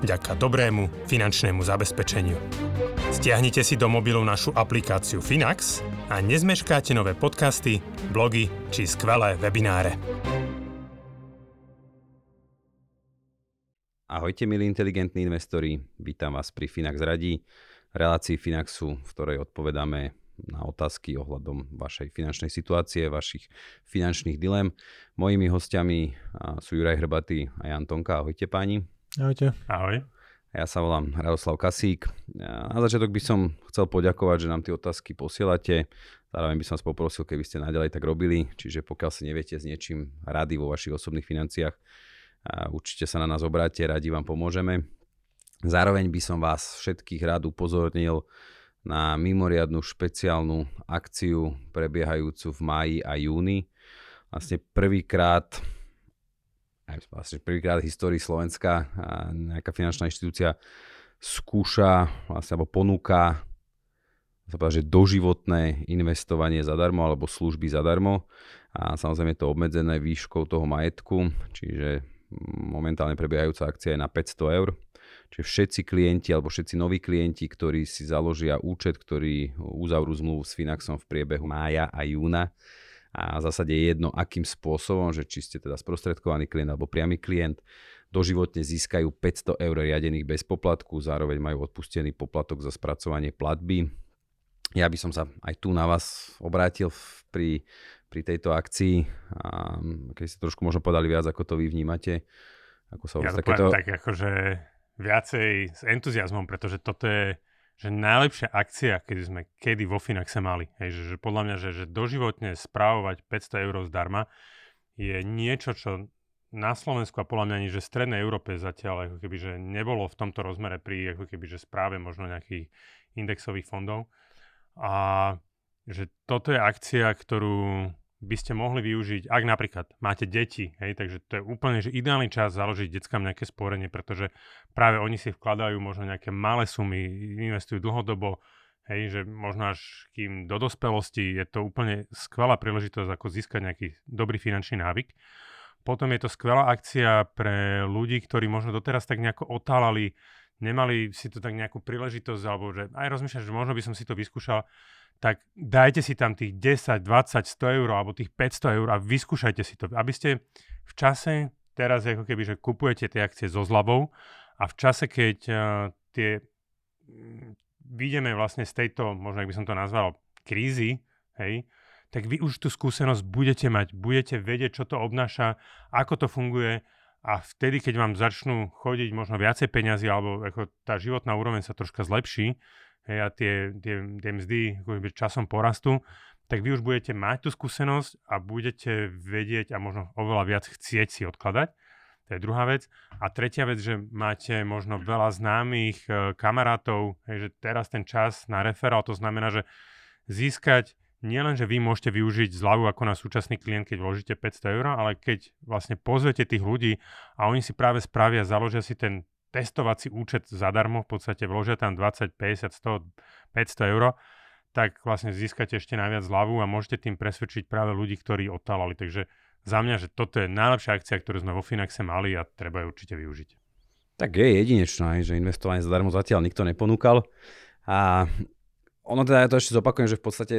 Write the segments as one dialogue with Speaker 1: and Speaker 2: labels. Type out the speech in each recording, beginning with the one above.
Speaker 1: vďaka dobrému finančnému zabezpečeniu. Stiahnite si do mobilu našu aplikáciu Finax a nezmeškáte nové podcasty, blogy či skvelé webináre.
Speaker 2: Ahojte milí inteligentní investori, vítam vás pri Finax Radí, relácii Finaxu, v ktorej odpovedáme na otázky ohľadom vašej finančnej situácie, vašich finančných dilem. Mojimi hostiami sú Juraj Hrbatý a Jan Tonka. Ahojte páni.
Speaker 3: Ahojte.
Speaker 1: Ahoj.
Speaker 2: Ja sa volám Radoslav Kasík. Na začiatok by som chcel poďakovať, že nám tie otázky posielate. Zároveň by som vás poprosil, keby ste naďalej tak robili. Čiže pokiaľ si neviete s niečím rady vo vašich osobných financiách, určite sa na nás obráte, radi vám pomôžeme. Zároveň by som vás všetkých rád upozornil na mimoriadnu špeciálnu akciu prebiehajúcu v máji a júni. Vlastne prvýkrát vlastne prvýkrát v histórii Slovenska nejaká finančná inštitúcia skúša vlastne, alebo ponúka sa povedať, že doživotné investovanie zadarmo alebo služby zadarmo a samozrejme je to obmedzené výškou toho majetku, čiže momentálne prebiehajúca akcia je na 500 eur. Čiže všetci klienti alebo všetci noví klienti, ktorí si založia účet, ktorí uzavrú zmluvu s Finaxom v priebehu mája a júna, a v zásade je jedno, akým spôsobom, že či ste teda sprostredkovaný klient alebo priamy klient, doživotne získajú 500 eur riadených bez poplatku, zároveň majú odpustený poplatok za spracovanie platby. Ja by som sa aj tu na vás obrátil pri, pri tejto akcii, a keď ste trošku možno podali viac, ako to vy vnímate.
Speaker 3: Ako sa ja to takéto... tak akože viacej s entuziasmom, pretože toto je že najlepšia akcia, keď sme kedy vo Finaxe mali, hej, že, že podľa mňa, že, že doživotne správovať 500 eur zdarma je niečo, čo na Slovensku a podľa mňa ani, že v Strednej Európe zatiaľ ako keby, že nebolo v tomto rozmere pri ako keby, že správe možno nejakých indexových fondov. A že toto je akcia, ktorú by ste mohli využiť, ak napríklad máte deti, hej, takže to je úplne že ideálny čas založiť deckám nejaké sporenie, pretože práve oni si vkladajú možno nejaké malé sumy, investujú dlhodobo, hej, že možno až kým do dospelosti je to úplne skvelá príležitosť, ako získať nejaký dobrý finančný návyk. Potom je to skvelá akcia pre ľudí, ktorí možno doteraz tak nejako otálali, nemali si to tak nejakú príležitosť, alebo že aj rozmýšľať, že možno by som si to vyskúšal, tak dajte si tam tých 10, 20, 100 eur alebo tých 500 eur a vyskúšajte si to, aby ste v čase, teraz ako keby, že kupujete tie akcie so zľavou a v čase, keď uh, tie mm, vidíme vlastne z tejto, možno ak by som to nazval, krízy, hej, tak vy už tú skúsenosť budete mať, budete vedieť, čo to obnáša, ako to funguje a vtedy, keď vám začnú chodiť možno viacej peňazí alebo ako tá životná úroveň sa troška zlepší, hej, a tie, tie, tie mzdy časom porastú, tak vy už budete mať tú skúsenosť a budete vedieť a možno oveľa viac chcieť si odkladať. To je druhá vec. A tretia vec, že máte možno veľa známych e, kamarátov, hej, že teraz ten čas na referál, to znamená, že získať nielen, že vy môžete využiť zľavu ako na súčasný klient, keď vložíte 500 eur, ale keď vlastne pozvete tých ľudí a oni si práve spravia, založia si ten testovací účet zadarmo, v podstate vložia tam 20, 50, 100, 500 eur, tak vlastne získate ešte najviac zľavu a môžete tým presvedčiť práve ľudí, ktorí otálali. Takže za mňa, že toto je najlepšia akcia, ktorú sme vo Finaxe mali a treba ju určite využiť.
Speaker 2: Tak je jedinečná, že investovanie zadarmo zatiaľ nikto neponúkal. A ono teda, ja to ešte zopakujem, že v podstate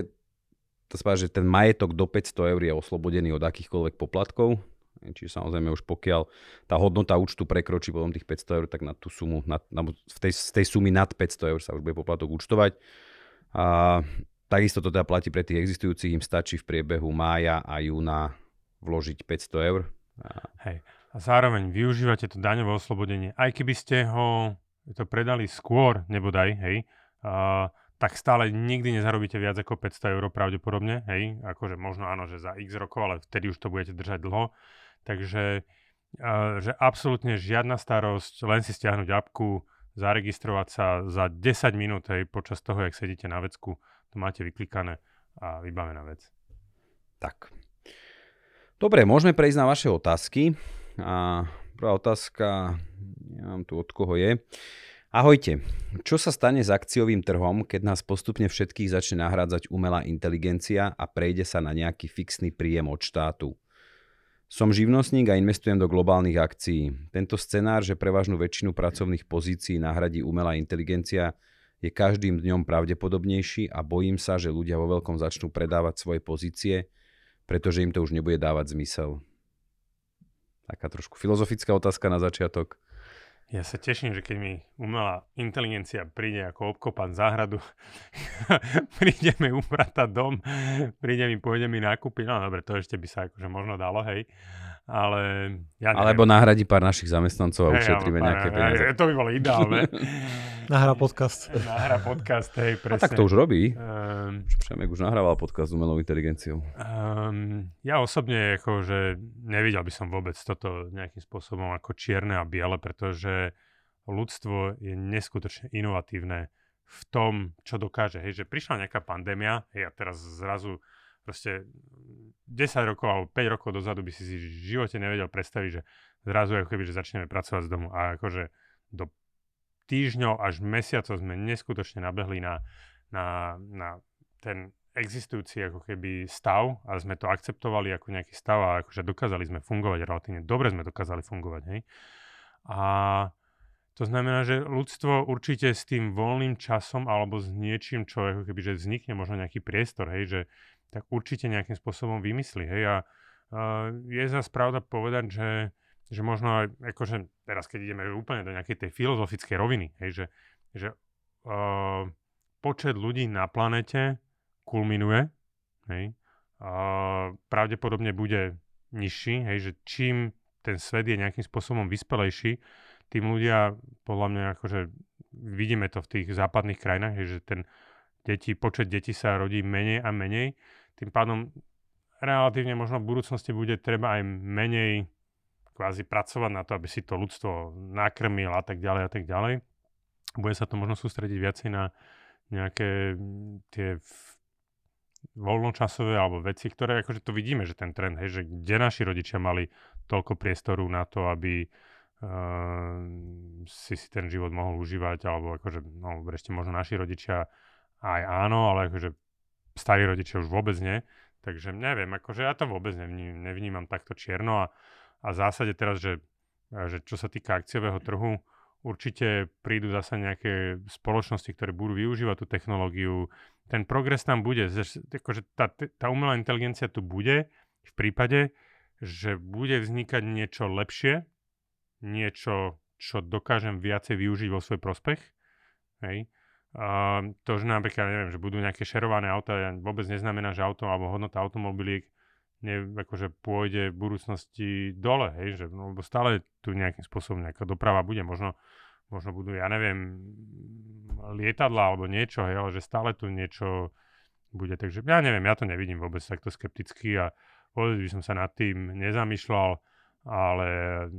Speaker 2: to spáva, že ten majetok do 500 eur je oslobodený od akýchkoľvek poplatkov. Čiže samozrejme už pokiaľ tá hodnota účtu prekročí potom tých 500 eur, tak na tú sumu, na, na, v tej, z tej sumy nad 500 eur sa už bude poplatok účtovať. A takisto to teda platí pre tých existujúcich, im stačí v priebehu mája a júna vložiť 500 eur.
Speaker 3: A... Hej. A zároveň využívate to daňové oslobodenie, aj keby ste ho to predali skôr, nebodaj, hej, a, tak stále nikdy nezarobíte viac ako 500 eur pravdepodobne, hej, akože možno áno, že za x rokov, ale vtedy už to budete držať dlho. Takže že absolútne žiadna starosť, len si stiahnuť apku, zaregistrovať sa za 10 minút hej, počas toho, jak sedíte na vecku, to máte vyklikané a vybavená vec.
Speaker 2: Tak. Dobre, môžeme prejsť na vaše otázky. A prvá otázka, neviem tu od koho je. Ahojte, čo sa stane s akciovým trhom, keď nás postupne všetkých začne nahrádzať umelá inteligencia a prejde sa na nejaký fixný príjem od štátu? Som živnostník a investujem do globálnych akcií. Tento scenár, že prevažnú väčšinu pracovných pozícií nahradí umelá inteligencia, je každým dňom pravdepodobnejší a bojím sa, že ľudia vo veľkom začnú predávať svoje pozície, pretože im to už nebude dávať zmysel. Taká trošku filozofická otázka na začiatok.
Speaker 3: Ja sa teším, že keď mi umelá inteligencia príde ako obkopať záhradu, príde mi upratať dom, príde mi, pôjde mi nakúpiť, no dobre, to ešte by sa akože možno dalo, hej. Ale ja neviem.
Speaker 2: Alebo nahradí pár našich zamestnancov a ušetríme nejaké peniaze.
Speaker 3: To by bolo ideálne.
Speaker 4: Nahra podcast.
Speaker 3: Nahra podcast, hej, presne.
Speaker 2: A tak to už robí. Um, Přemek už nahrával podcast s umelou inteligenciou. Um,
Speaker 3: ja osobne, ako, že nevidel by som vôbec toto nejakým spôsobom ako čierne a biele, pretože ľudstvo je neskutočne inovatívne v tom, čo dokáže. Hej, že prišla nejaká pandémia, hej, a teraz zrazu proste 10 rokov alebo 5 rokov dozadu by si si v živote nevedel predstaviť, že zrazu ako keby, že začneme pracovať z domu a akože do týždňov až mesiacov sme neskutočne nabehli na, na, na ten existujúci ako keby stav a sme to akceptovali ako nejaký stav a akože dokázali sme fungovať relatívne dobre sme dokázali fungovať, hej. A to znamená, že ľudstvo určite s tým voľným časom alebo s niečím, čo ako keby, že vznikne možno nejaký priestor, hej, že tak určite nejakým spôsobom vymyslí. Hej? A uh, je zase pravda povedať, že, že možno aj, akože teraz keď ideme úplne do nejakej tej filozofickej roviny, hej, že, že uh, počet ľudí na planete kulminuje, hej, uh, pravdepodobne bude nižší, hej, že čím ten svet je nejakým spôsobom vyspelejší, tým ľudia, podľa mňa, akože vidíme to v tých západných krajinách, hej, že ten detí, počet detí sa rodí menej a menej. Tým pádom relatívne možno v budúcnosti bude treba aj menej kvázi pracovať na to, aby si to ľudstvo nakrmil a tak ďalej a tak ďalej. Bude sa to možno sústrediť viacej na nejaké tie voľnočasové alebo veci, ktoré akože to vidíme, že ten trend, hej, že kde naši rodičia mali toľko priestoru na to, aby uh, si si ten život mohol užívať, alebo akože, no ešte možno naši rodičia aj áno, ale akože starí rodičia už vôbec nie. Takže neviem, akože ja to vôbec nevnímam, nevnímam takto čierno a, a v zásade teraz, že, že čo sa týka akciového trhu, určite prídu zase nejaké spoločnosti, ktoré budú využívať tú technológiu. Ten progres tam bude, akože tá, tá umelá inteligencia tu bude v prípade, že bude vznikať niečo lepšie, niečo, čo dokážem viacej využiť vo svoj prospech. Hej. Uh, to, že napríklad, neviem, že budú nejaké šerované auta, vôbec neznamená, že auto alebo hodnota automobiliek ne, akože pôjde v budúcnosti dole, hej, že no, lebo stále tu nejakým spôsobom nejaká doprava bude, možno, možno budú, ja neviem, lietadla alebo niečo, hej, ale že stále tu niečo bude, takže ja neviem, ja to nevidím vôbec takto skepticky a vôbec by som sa nad tým nezamýšľal, ale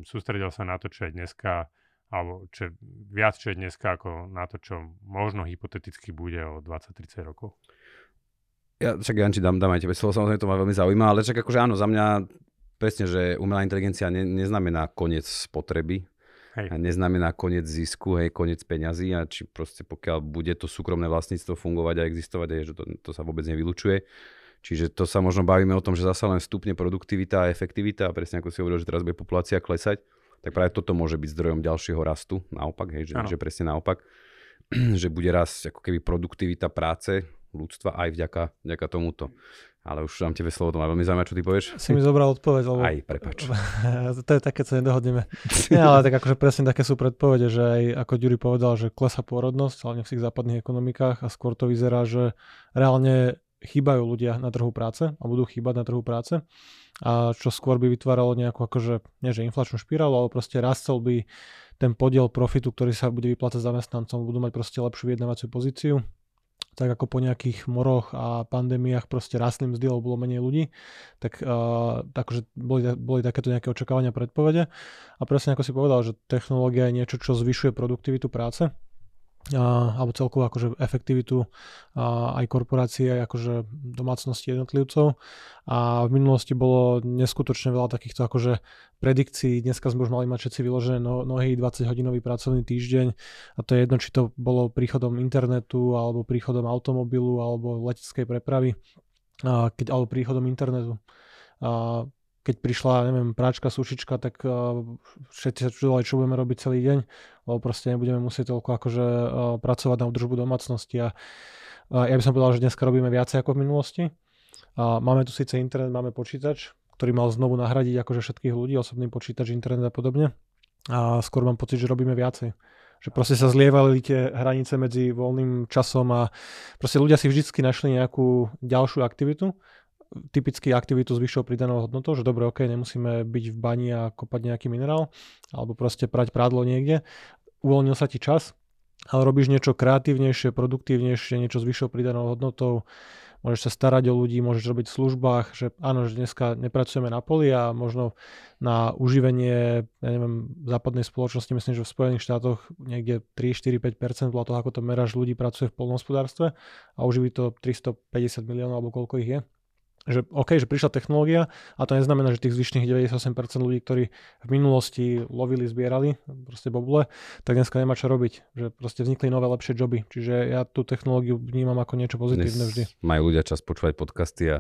Speaker 3: sústredil sa na to, čo je dneska alebo čo, viac čo je dneska ako na to, čo možno hypoteticky bude o 20-30 rokov.
Speaker 2: Ja však Janči dám, dám aj tebe slovo, samozrejme to ma veľmi zaujíma, ale však akože áno, za mňa presne, že umelá inteligencia ne, neznamená koniec spotreby, hej. A neznamená koniec zisku, hej, koniec peňazí a či proste pokiaľ bude to súkromné vlastníctvo fungovať a existovať, hej, že to, to sa vôbec nevylučuje. Čiže to sa možno bavíme o tom, že zase len stupne produktivita a efektivita a presne ako si hovoril, že teraz bude populácia klesať tak práve toto môže byť zdrojom ďalšieho rastu. Naopak, hej, že, že presne naopak, že bude rásť ako keby produktivita práce ľudstva aj vďaka, vďaka tomuto. Ale už dám tebe slovo, to ma veľmi zaujíma, čo ty povieš.
Speaker 4: Si mi zobral odpoveď, lebo...
Speaker 2: Aj, prepač.
Speaker 4: to je také, co nedohodneme. Nie, ale tak akože presne také sú predpovede, že aj ako Ďuri povedal, že klesa pôrodnosť, hlavne v tých západných ekonomikách a skôr to vyzerá, že reálne chýbajú ľudia na trhu práce a budú chýbať na trhu práce a čo skôr by vytváralo nejakú akože, nie že inflačnú špirálu, ale proste rastol by ten podiel profitu, ktorý sa bude vyplácať zamestnancom, budú mať proste lepšiu vyjednávaciu pozíciu. Tak ako po nejakých moroch a pandémiách proste rastli mzdy, lebo bolo menej ľudí, tak uh, takže boli, boli takéto nejaké očakávania predpovede. A presne ako si povedal, že technológia je niečo, čo zvyšuje produktivitu práce a, alebo celkovú akože efektivitu a, aj korporácie, aj akože domácnosti jednotlivcov. A v minulosti bolo neskutočne veľa takýchto akože predikcií. Dneska sme už mali mať všetci vyložené no, nohy, 20-hodinový pracovný týždeň a to je jedno, či to bolo príchodom internetu, alebo príchodom automobilu, alebo leteckej prepravy, a keď, alebo príchodom internetu. A keď prišla, neviem, práčka, sušička, tak uh, všetci sa čudovali, čo budeme robiť celý deň, lebo proste nebudeme musieť toľko akože uh, pracovať na udržbu domácnosti a ja by som povedal, že dneska robíme viacej ako v minulosti. Máme tu síce internet, máme počítač, ktorý mal znovu nahradiť akože všetkých ľudí, osobný počítač, internet a podobne. A skôr mám pocit, že robíme viacej. Že proste sa zlievali tie hranice medzi voľným časom a proste ľudia si vždy našli nejakú ďalšiu aktivitu typicky aktivitu s vyššou pridanou hodnotou, že dobre, ok, nemusíme byť v bani a kopať nejaký minerál, alebo proste prať prádlo niekde, uvoľnil sa ti čas, ale robíš niečo kreatívnejšie, produktívnejšie, niečo s vyššou pridanou hodnotou, môžeš sa starať o ľudí, môžeš robiť v službách, že áno, že dneska nepracujeme na poli a možno na uživenie, ja neviem, západnej spoločnosti, myslím, že v Spojených štátoch niekde 3, 4, 5% podľa toho, ako to meráš, ľudí pracuje v polnohospodárstve a uživí to 350 miliónov alebo koľko ich je že OK, že prišla technológia a to neznamená, že tých zvyšných 98% ľudí, ktorí v minulosti lovili, zbierali proste bobule, tak dneska nemá čo robiť. Že proste vznikli nové lepšie joby. Čiže ja tú technológiu vnímam ako niečo pozitívne
Speaker 2: Dnes
Speaker 4: vždy.
Speaker 2: Majú ľudia čas počúvať podcasty a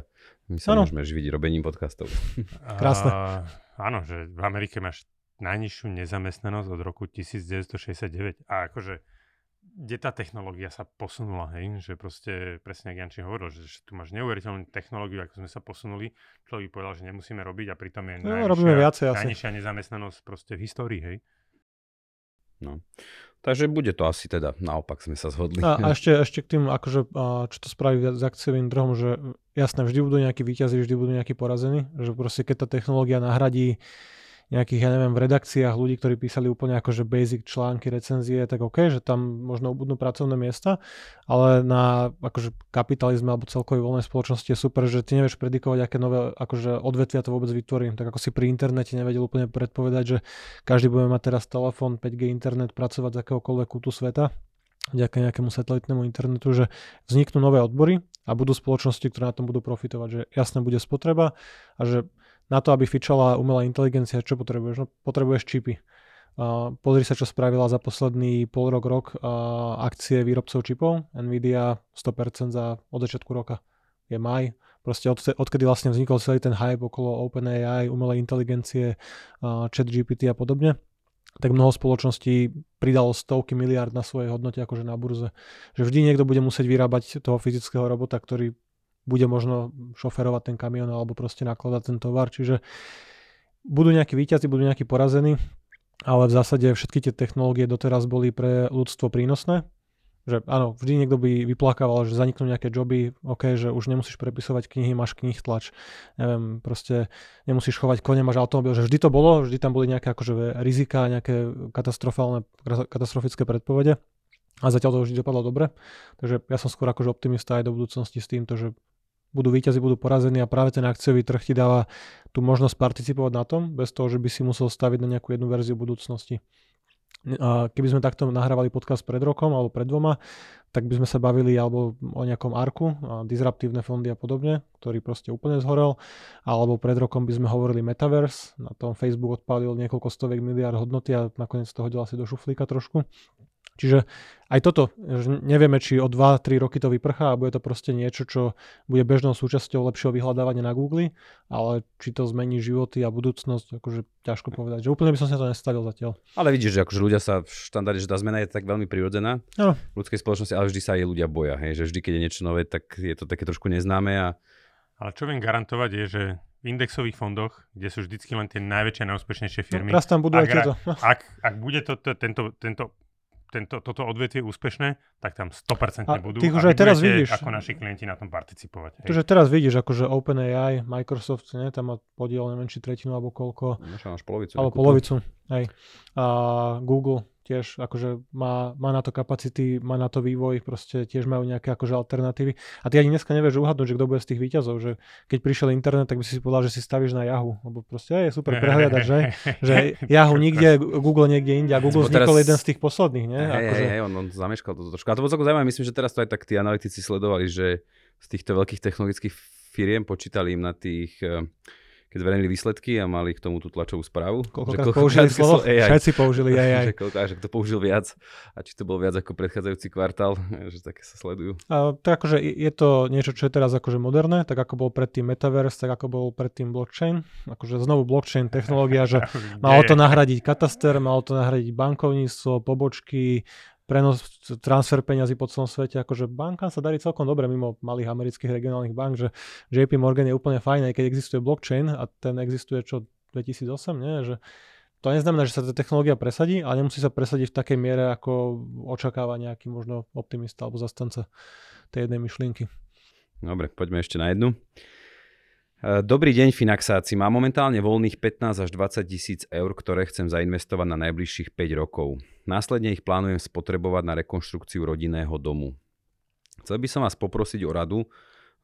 Speaker 2: my sa ano. môžeme živiť robením podcastov.
Speaker 4: Krásne.
Speaker 3: Uh, áno, že v Amerike máš najnižšiu nezamestnanosť od roku 1969 a akože kde tá technológia sa posunula, hej? že proste presne ako Janči hovoril, že, že tu máš neuveriteľnú technológiu, ako sme sa posunuli. Človek povedal, že nemusíme robiť a pritom je no, najnižšia, viacej najnižšia nezamestnanosť proste v histórii, hej.
Speaker 2: No. Takže bude to asi teda, naopak sme sa zhodli.
Speaker 4: A, a ešte, ešte k tým, akože, čo to spraví s akciovým trhom, že jasné, vždy budú nejakí výťazí, vždy budú nejakí porazení, že proste keď tá technológia nahradí nejakých, ja neviem, v redakciách ľudí, ktorí písali úplne akože basic články, recenzie, tak OK, že tam možno ubudnú pracovné miesta, ale na akože kapitalizme alebo celkovej voľnej spoločnosti je super, že ty nevieš predikovať, aké nové akože odvetvia to vôbec vytvorí. Tak ako si pri internete nevedel úplne predpovedať, že každý bude mať teraz telefón, 5G internet, pracovať z akéhokoľvek kútu sveta, vďaka nejakému satelitnému internetu, že vzniknú nové odbory a budú spoločnosti, ktoré na tom budú profitovať, že jasne bude spotreba a že na to, aby fičala umelá inteligencia, čo potrebuješ? No, potrebuješ čipy. Uh, pozri sa, čo spravila za posledný pol rok, rok uh, akcie výrobcov čipov. Nvidia 100% za od začiatku roka. Je maj. Proste od, odkedy vlastne vznikol celý ten hype okolo OpenAI, umelej inteligencie, uh, chat GPT a podobne, tak mnoho spoločností pridalo stovky miliard na svojej hodnote akože na burze. Že vždy niekto bude musieť vyrábať toho fyzického robota, ktorý bude možno šoferovať ten kamión alebo proste nakladať ten tovar. Čiže budú nejakí výťazí, budú nejakí porazení, ale v zásade všetky tie technológie doteraz boli pre ľudstvo prínosné. Že áno, vždy niekto by vyplakával, že zaniknú nejaké joby, ok, že už nemusíš prepisovať knihy, máš knih tlač, neviem, proste nemusíš chovať kone, máš automobil, že vždy to bolo, vždy tam boli nejaké akože rizika, nejaké katastrofálne, katastrofické predpovede a zatiaľ to vždy dopadlo dobre. Takže ja som skôr akože optimista aj do budúcnosti s týmto, že budú víťazi, budú porazení a práve ten akciový trh ti dáva tú možnosť participovať na tom, bez toho, že by si musel staviť na nejakú jednu verziu budúcnosti. A keby sme takto nahrávali podcast pred rokom alebo pred dvoma, tak by sme sa bavili alebo o nejakom arku, disruptívne fondy a podobne, ktorý proste úplne zhorel, alebo pred rokom by sme hovorili Metaverse, na tom Facebook odpálil niekoľko stoviek miliard hodnoty a nakoniec to hodil asi do šuflíka trošku. Čiže aj toto, nevieme, či o 2-3 roky to vyprchá a bude to proste niečo, čo bude bežnou súčasťou lepšieho vyhľadávania na Google, ale či to zmení životy a budúcnosť, akože ťažko povedať. Že úplne by som sa to nestavil zatiaľ.
Speaker 2: Ale vidíš, že akože ľudia sa v štandarde, že tá zmena je tak veľmi prirodzená no. v ľudskej spoločnosti, ale vždy sa aj ľudia boja, hej? že vždy, keď je niečo nové, tak je to také trošku neznáme. A...
Speaker 3: Ale čo viem garantovať je, že v indexových fondoch, kde sú vždycky len tie najväčšie a najúspešnejšie no, firmy.
Speaker 4: No, tam budú ak, aj tieto.
Speaker 3: Ak, ak bude to, to, tento, tento tento, toto odvetvie úspešné, tak tam 100% a budú.
Speaker 4: Ty už aj teraz vidíš.
Speaker 3: Ako naši klienti na tom participovať.
Speaker 4: Takže teraz vidíš, akože OpenAI, Microsoft, ne, tam má podiel, neviem, či tretinu alebo koľko.
Speaker 2: No, máš polovicu.
Speaker 4: Alebo polovicu, hej. A Google tiež akože má, má na to kapacity, má na to vývoj, proste tiež majú nejaké akože alternatívy. A ty ani dneska nevieš uhadnúť, že kto bude z tých výťazov, že keď prišiel internet, tak by si si povedal, že si stavíš na Yahoo, lebo proste je super prehliadať, že, že Yahoo nikde, Google niekde inde a Google vznikol teraz... jeden z tých posledných, nie?
Speaker 2: Hej, akože... hej, on, on zameškal to trošku. A to bolo celkom zaujímavé, myslím, že teraz to aj tak tí analytici sledovali, že z týchto veľkých technologických firiem počítali im na tých uh, keď zverejnili výsledky a mali k tomu tú tlačovú správu.
Speaker 4: Koľko použili slovo? AI. Všetci použili AI.
Speaker 2: že, koľko, že kto použil viac a či to bol viac ako predchádzajúci kvartál, že také sa sledujú.
Speaker 4: A, to akože je to niečo, čo je teraz akože moderné, tak ako bol predtým Metaverse, tak ako bol predtým blockchain. Akože znovu blockchain technológia, že malo to nahradiť kataster, malo to nahradiť bankovníctvo, pobočky, prenos, transfer peňazí po celom svete, akože bankám sa darí celkom dobre mimo malých amerických regionálnych bank, že JP Morgan je úplne fajn, aj keď existuje blockchain a ten existuje čo 2008, nie? že to neznamená, že sa tá technológia presadí, ale nemusí sa presadiť v takej miere, ako očakáva nejaký možno optimista alebo zastanca tej jednej myšlienky.
Speaker 2: Dobre, poďme ešte na jednu. E, dobrý deň Finaxáci. Mám momentálne voľných 15 až 20 tisíc eur, ktoré chcem zainvestovať na najbližších 5 rokov. Následne ich plánujem spotrebovať na rekonštrukciu rodinného domu. Chcel by som vás poprosiť o radu,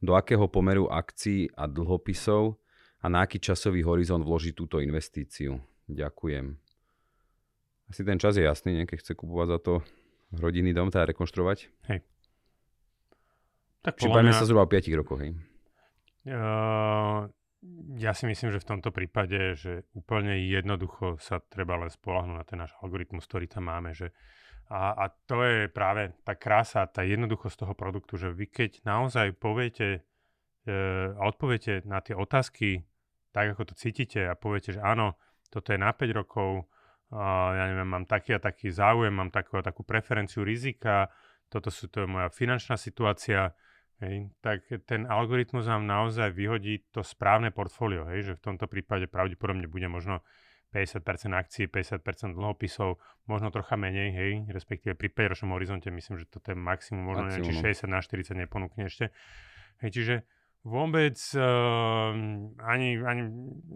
Speaker 2: do akého pomeru akcií a dlhopisov a na aký časový horizont vložiť túto investíciu. Ďakujem. Asi ten čas je jasný, nie? keď chce kupovať za to rodinný dom, teda rekonštruovať.
Speaker 3: Hej.
Speaker 2: Tak Čiže mňa... sa zhruba o 5 rokoch, hej?
Speaker 3: Uh, ja si myslím, že v tomto prípade, že úplne jednoducho sa treba len spolahnúť na ten náš algoritmus, ktorý tam máme. Že a, a to je práve tá krása, tá jednoduchosť toho produktu, že vy keď naozaj poviete uh, a odpoviete na tie otázky tak, ako to cítite a poviete, že áno, toto je na 5 rokov, uh, ja neviem, mám taký a taký záujem, mám takú a takú preferenciu rizika, toto sú, to je moja finančná situácia, Hej, tak ten algoritmus nám naozaj vyhodí to správne portfólio, hej, že v tomto prípade pravdepodobne bude možno 50% akcií, 50% dlhopisov, možno trocha menej, hej, respektíve pri 5-ročnom horizonte myslím, že toto je maximum, možno maximum. či 60 na 40 neponúkne ešte. Hej, čiže vôbec uh, ani, ani,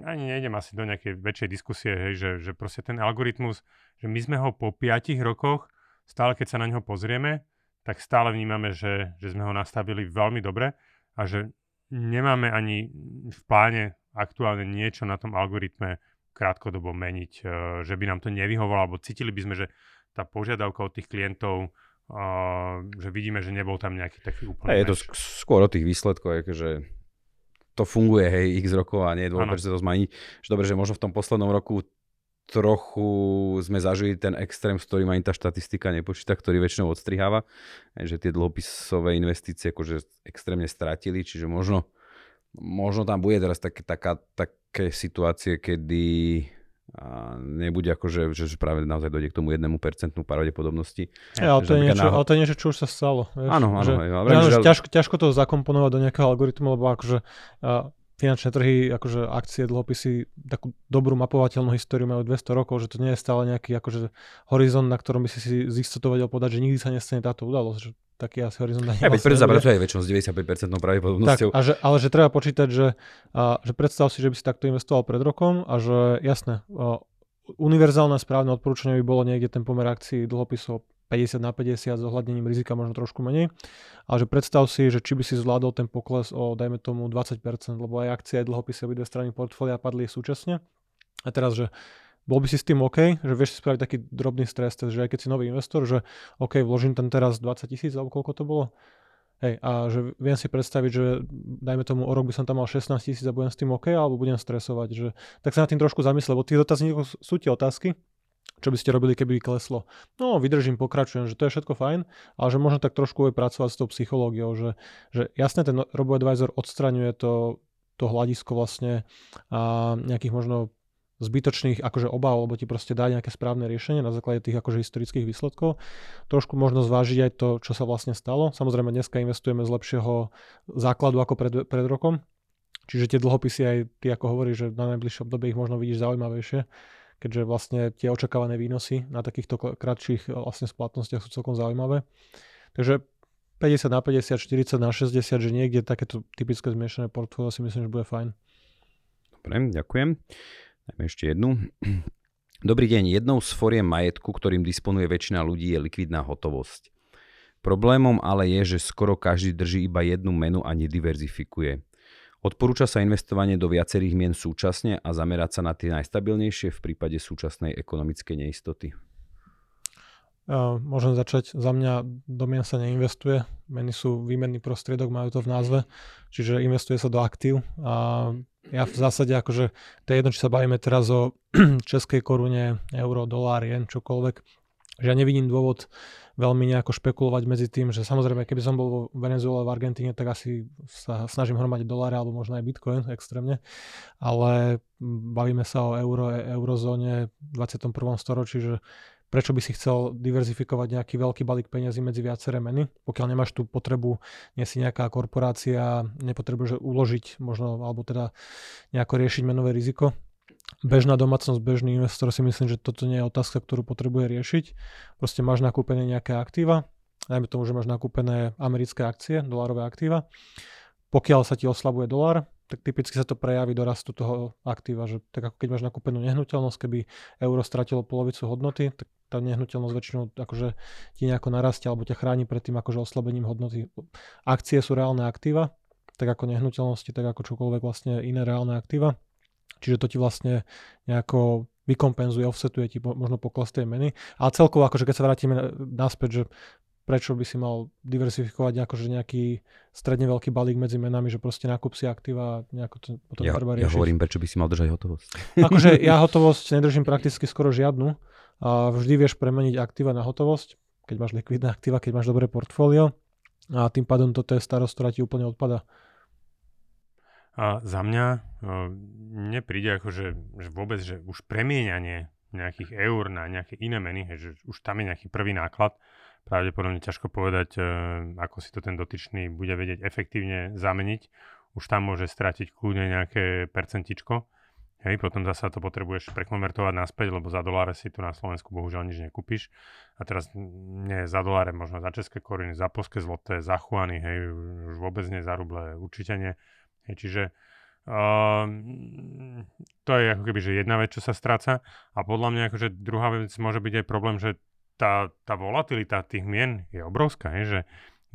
Speaker 3: ani nejdem asi do nejakej väčšej diskusie, hej, že, že proste ten algoritmus, že my sme ho po 5 rokoch, stále keď sa na neho pozrieme, tak stále vnímame, že, že sme ho nastavili veľmi dobre a že nemáme ani v pláne aktuálne niečo na tom algoritme krátkodobo meniť, e, že by nám to nevyhovalo, alebo cítili by sme, že tá požiadavka od tých klientov, e, že vidíme, že nebol tam nejaký taký úplný
Speaker 2: Je to skôr o tých výsledkoch, že to funguje, hej, x rokov a nie je dôvod, že to zmení. Že dobre, že možno v tom poslednom roku trochu sme zažili ten extrém, s ktorým ani tá štatistika nepočíta, ktorý väčšinou odstriháva, že tie dlhopisové investície akože extrémne stratili, čiže možno, možno tam bude teraz také, taká, také situácie, kedy a nebude akože, že práve naozaj dojde k tomu jednému percentnú pravdepodobnosti.
Speaker 4: Ja, ale, to je niečo, ale to je niečo, čo už sa stalo.
Speaker 2: Vieš? Áno, áno.
Speaker 4: Že, ale, že, že, ťažko, ťažko to zakomponovať do nejakého algoritmu, lebo akože a, finančné trhy, akože akcie, dlhopisy, takú dobrú mapovateľnú históriu majú 200 rokov, že to nie je stále nejaký akože horizont, na ktorom by si si z istotou vedel povedať, že nikdy sa nestane táto udalosť. Že taký asi horizont
Speaker 2: ani ja, vlastne preto zapracuje väčšinou s 95% pravdepodobnosťou.
Speaker 4: Tak, a že, ale že treba počítať, že, a, že predstav si, že by si takto investoval pred rokom a že jasné, a, univerzálne správne odporúčanie by bolo niekde ten pomer akcií dlhopisov 50 na 50 s ohľadnením rizika možno trošku menej. Ale že predstav si, že či by si zvládol ten pokles o dajme tomu 20%, lebo aj akcie, aj dlhopisy obidve strany portfólia padli súčasne. A teraz, že bol by si s tým OK, že vieš si spraviť taký drobný stres test, že aj keď si nový investor, že OK, vložím tam teraz 20 tisíc, alebo koľko to bolo, Hej, a že viem si predstaviť, že dajme tomu o rok by som tam mal 16 tisíc a budem s tým OK, alebo budem stresovať. Že, tak sa na tým trošku zamyslel, lebo tých dotazníkov sú tie otázky, čo by ste robili, keby kleslo. No, vydržím, pokračujem, že to je všetko fajn, ale že možno tak trošku aj pracovať s tou psychológiou, že, že jasne ten RoboAdvisor odstraňuje to, to hľadisko vlastne a nejakých možno zbytočných akože obav, lebo ti proste dá nejaké správne riešenie na základe tých akože historických výsledkov. Trošku možno zvážiť aj to, čo sa vlastne stalo. Samozrejme dneska investujeme z lepšieho základu ako pred, pred rokom. Čiže tie dlhopisy aj ty ako hovoríš, že na najbližšie obdobie ich možno vidíš zaujímavejšie keďže vlastne tie očakávané výnosy na takýchto kratších e, vlastne splatnostiach sú celkom zaujímavé. Takže 50 na 50, 40 na 60, že niekde takéto typické zmiešané portfólio si myslím, že bude fajn.
Speaker 2: Dobre, ďakujem. Dajme ešte jednu. Dobrý deň, jednou z foriem majetku, ktorým disponuje väčšina ľudí, je likvidná hotovosť. Problémom ale je, že skoro každý drží iba jednu menu a nediverzifikuje. Odporúča sa investovanie do viacerých mien súčasne a zamerať sa na tie najstabilnejšie v prípade súčasnej ekonomickej neistoty.
Speaker 4: Uh, môžem začať. Za mňa do mien sa neinvestuje. Meny sú výmenný prostriedok, majú to v názve, čiže investuje sa do aktív a ja v zásade akože, to je jedno, či sa bavíme teraz o českej korune, euro, dolár, jen, čokoľvek, že ja nevidím dôvod veľmi nejako špekulovať medzi tým, že samozrejme, keby som bol vo Venezuele, v Argentíne, tak asi sa snažím hromadiť doláre alebo možno aj bitcoin extrémne, ale bavíme sa o euro, eurozóne v 21. storočí, že prečo by si chcel diverzifikovať nejaký veľký balík peniazy medzi viaceré meny, pokiaľ nemáš tú potrebu, nie si nejaká korporácia, nepotrebuješ uložiť možno, alebo teda nejako riešiť menové riziko. Bežná domácnosť, bežný investor si myslím, že toto nie je otázka, ktorú potrebuje riešiť. Proste máš nakúpené nejaké aktíva, najmä tomu, že máš nakúpené americké akcie, dolárové aktíva. Pokiaľ sa ti oslabuje dolár, tak typicky sa to prejaví do rastu toho aktíva, že tak ako keď máš nakúpenú nehnuteľnosť, keby euro stratilo polovicu hodnoty, tak tá nehnuteľnosť väčšinou akože ti nejako narastie alebo ťa chráni pred tým akože oslabením hodnoty. Akcie sú reálne aktíva, tak ako nehnuteľnosti, tak ako čokoľvek vlastne iné reálne aktíva. Čiže to ti vlastne nejako vykompenzuje, offsetuje ti možno pokles tej meny. Ale celkovo, akože keď sa vrátime naspäť, že prečo by si mal diversifikovať akože nejaký stredne veľký balík medzi menami, že proste nákup si aktíva a nejako to potom
Speaker 2: ja,
Speaker 4: treba
Speaker 2: riešiť. Ja hovorím, prečo by si mal držať hotovosť.
Speaker 4: Akože ja hotovosť nedržím prakticky skoro žiadnu, a vždy vieš premeniť aktíva na hotovosť, keď máš likvidné aktíva, keď máš dobré portfólio a tým pádom toto je starosť, ktorá ti úplne odpada.
Speaker 3: A za mňa mne príde ako, že, že vôbec, že už premieňanie nejakých eur na nejaké iné meny, že už tam je nejaký prvý náklad, pravdepodobne ťažko povedať, e, ako si to ten dotyčný bude vedieť efektívne zameniť. Už tam môže stratiť kľudne nejaké percentičko. Hej, potom zasa to potrebuješ prekonvertovať naspäť, lebo za doláre si tu na Slovensku bohužiaľ nič nekúpiš. A teraz nie za doláre, možno za české koruny, za polské zloté, za chuany, hej, už vôbec nie za ruble, určite nie. Čiže uh, to je ako keby že jedna vec, čo sa stráca. A podľa mňa akože druhá vec môže byť aj problém, že tá, tá volatilita tých mien je obrovská, hej, že,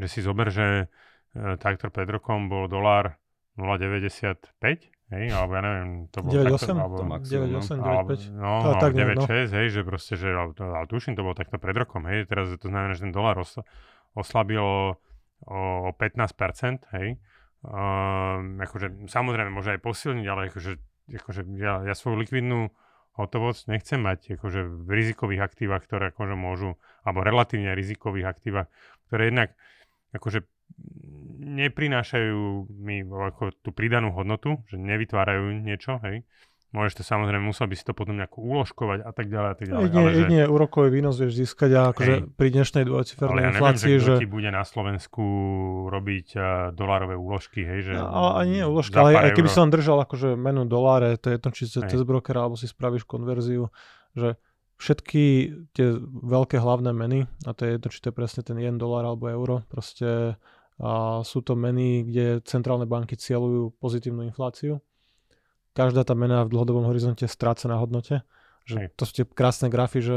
Speaker 3: že si zober, že uh, takto pred rokom bol dolár 0,95 Hej, alebo ja neviem, to bolo
Speaker 4: 9,
Speaker 3: takto,
Speaker 4: 8?
Speaker 3: alebo,
Speaker 4: to maximum, 9, 8, 9, 5.
Speaker 3: No, no, tak 9, no. 6, hej, že proste, že, ale, ale tuším, to bolo takto pred rokom, hej, teraz to znamená, že ten dolar osla, oslabil o, o 15%, hej. Um, akože, samozrejme, môže aj posilniť, ale akože, akože ja, ja svoju likvidnú hotovosť nechcem mať akože v rizikových aktívach, ktoré akože môžu, alebo relatívne rizikových aktívach, ktoré jednak akože neprinášajú mi ako tú pridanú hodnotu, že nevytvárajú niečo, hej. Môžeš to samozrejme, musel by si to potom nejako uložkovať a tak ďalej a tak ďalej.
Speaker 4: Jedine, ale jedine že... úrokový výnos vieš získať a akože hej, pri dnešnej dvojcifernej ja inflácii,
Speaker 3: že... ti bude na Slovensku robiť uh, dolárové úložky, hej, že...
Speaker 4: No, ale ani nie úložky, ale aj keby som držal akože menu doláre, to je jedno, či cez brokera, alebo si spravíš konverziu, že všetky tie veľké hlavné meny, a to je jedno, či to je presne ten 1 dolár alebo euro, proste a sú to meny, kde centrálne banky cieľujú pozitívnu infláciu. Každá tá mena v dlhodobom horizonte stráca na hodnote. Že to sú tie krásne grafy, že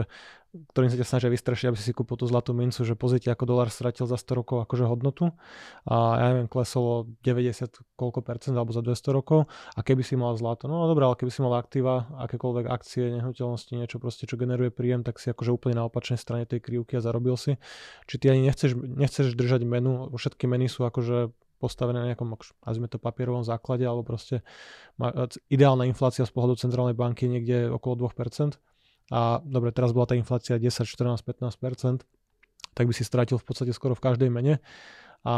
Speaker 4: ktorým sa ťa snažia vystrašiť, aby si si kúpil tú zlatú mincu, že pozrite, ako dolár stratil za 100 rokov akože hodnotu a ja neviem, klesolo 90 koľko percent alebo za 200 rokov a keby si mal zlato, no dobré, ale keby si mal aktíva, akékoľvek akcie, nehnuteľnosti, niečo proste, čo generuje príjem, tak si akože úplne na opačnej strane tej krivky a zarobil si. Či ty ani nechceš, nechceš držať menu, všetky meny sú akože postavené na nejakom, nazvime to papierovom základe, alebo proste ideálna inflácia z pohľadu centrálnej banky niekde okolo 2%. A dobre, teraz bola tá inflácia 10, 14, 15%, tak by si stratil v podstate skoro v každej mene a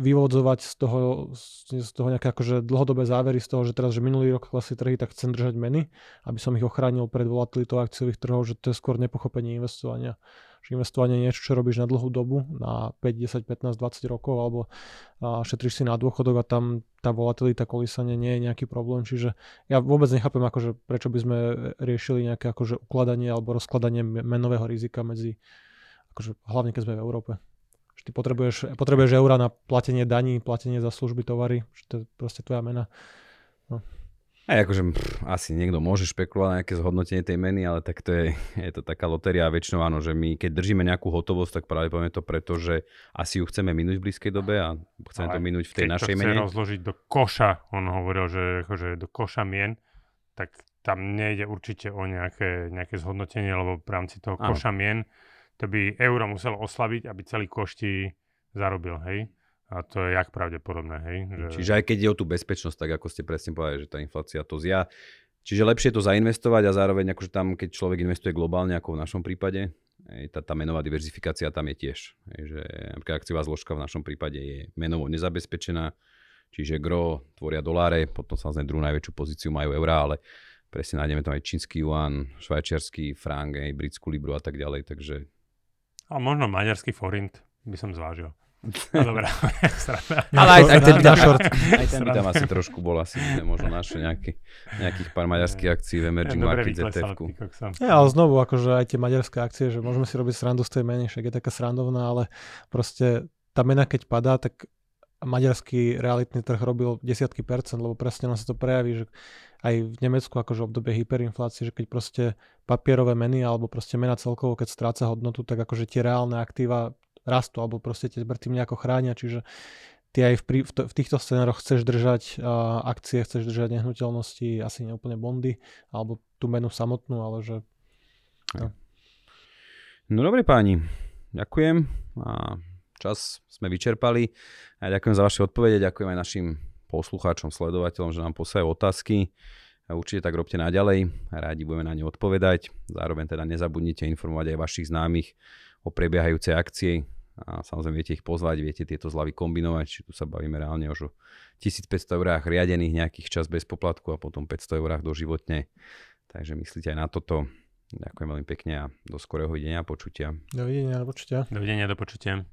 Speaker 4: vyvodzovať z toho, z toho nejaké akože dlhodobé závery z toho, že teraz, že minulý rok klesli trhy, tak chcem držať meny, aby som ich ochránil pred volatilitou akciových trhov, že to je skôr nepochopenie investovania. Že investovanie je niečo, čo robíš na dlhú dobu, na 5, 10, 15, 20 rokov, alebo šetríš si na dôchodok a tam tá volatilita kolísania nie je nejaký problém. Čiže ja vôbec nechápem, akože, prečo by sme riešili nejaké akože ukladanie alebo rozkladanie menového rizika medzi, akože, hlavne keď sme v Európe ty potrebuješ, potrebuješ eura na platenie daní, platenie za služby, tovary, že to je proste tvoja mena. No.
Speaker 2: A akože pff, asi niekto môže špekulovať na nejaké zhodnotenie tej meny, ale tak to je, je to taká lotéria väčšinou áno, že my keď držíme nejakú hotovosť, tak pravdepodobne to preto, že asi ju chceme minúť v blízkej dobe a chceme ale to minúť v tej našej
Speaker 3: mene. Keď to rozložiť do koša, on hovoril, že akože do koša mien, tak tam nejde určite o nejaké, nejaké zhodnotenie, lebo v rámci toho áno. koša mien to by euro muselo oslabiť, aby celý košti zarobil, hej? A to je jak pravdepodobné, hej?
Speaker 2: Že... Čiže aj keď je o tú bezpečnosť, tak ako ste presne povedali, že tá inflácia to zja. Čiže lepšie to zainvestovať a zároveň akože tam, keď človek investuje globálne, ako v našom prípade, tá, tá menová diverzifikácia tam je tiež. Že napríklad akciová zložka v našom prípade je menovo nezabezpečená, čiže gro tvoria doláre, potom samozrejme druhú najväčšiu pozíciu majú eurá, ale presne nájdeme tam aj čínsky yuan, švajčiarsky frank, aj britskú libru a tak ďalej, takže...
Speaker 3: A možno maďarský forint by som zvážil. No dobrá,
Speaker 2: Ale aj, aj, ten, na, short. aj ten by tam asi trošku bol, asi možno naše nejaký, nejakých pár maďarských akcií v Emerging ja, Market ztf
Speaker 4: Ja, ale znovu, akože aj tie maďarské akcie, že môžeme si robiť srandu z tej meny, však je taká srandovná, ale proste tá mena keď padá, tak maďarský realitný trh robil desiatky percent, lebo presne nám sa to prejaví, že aj v Nemecku akože obdobie hyperinflácie, že keď proste papierové meny alebo proste mena celkovo, keď stráca hodnotu, tak akože tie reálne aktíva rastú alebo proste tie tým nejako chránia, čiže ty aj v, prí, v, v týchto scenároch chceš držať uh, akcie, chceš držať nehnuteľnosti, asi neúplne bondy, alebo tú menu samotnú, ale že...
Speaker 2: No, no dobre páni, ďakujem. A čas sme vyčerpali. A ďakujem za vaše odpovede, ďakujem aj našim poslucháčom, sledovateľom, že nám posielajú otázky. A určite tak robte naďalej, rádi budeme na ne odpovedať. Zároveň teda nezabudnite informovať aj vašich známych o prebiehajúcej akcie, a samozrejme viete ich pozvať, viete tieto zľavy kombinovať, či tu sa bavíme reálne už o 1500 eurách riadených nejakých čas bez poplatku a potom 500 eurách doživotne. Takže myslíte aj na toto. Ďakujem veľmi pekne a do skorého videnia a počutia.
Speaker 4: Dovidenia, do počutia.
Speaker 3: Dovidenia, do počutia.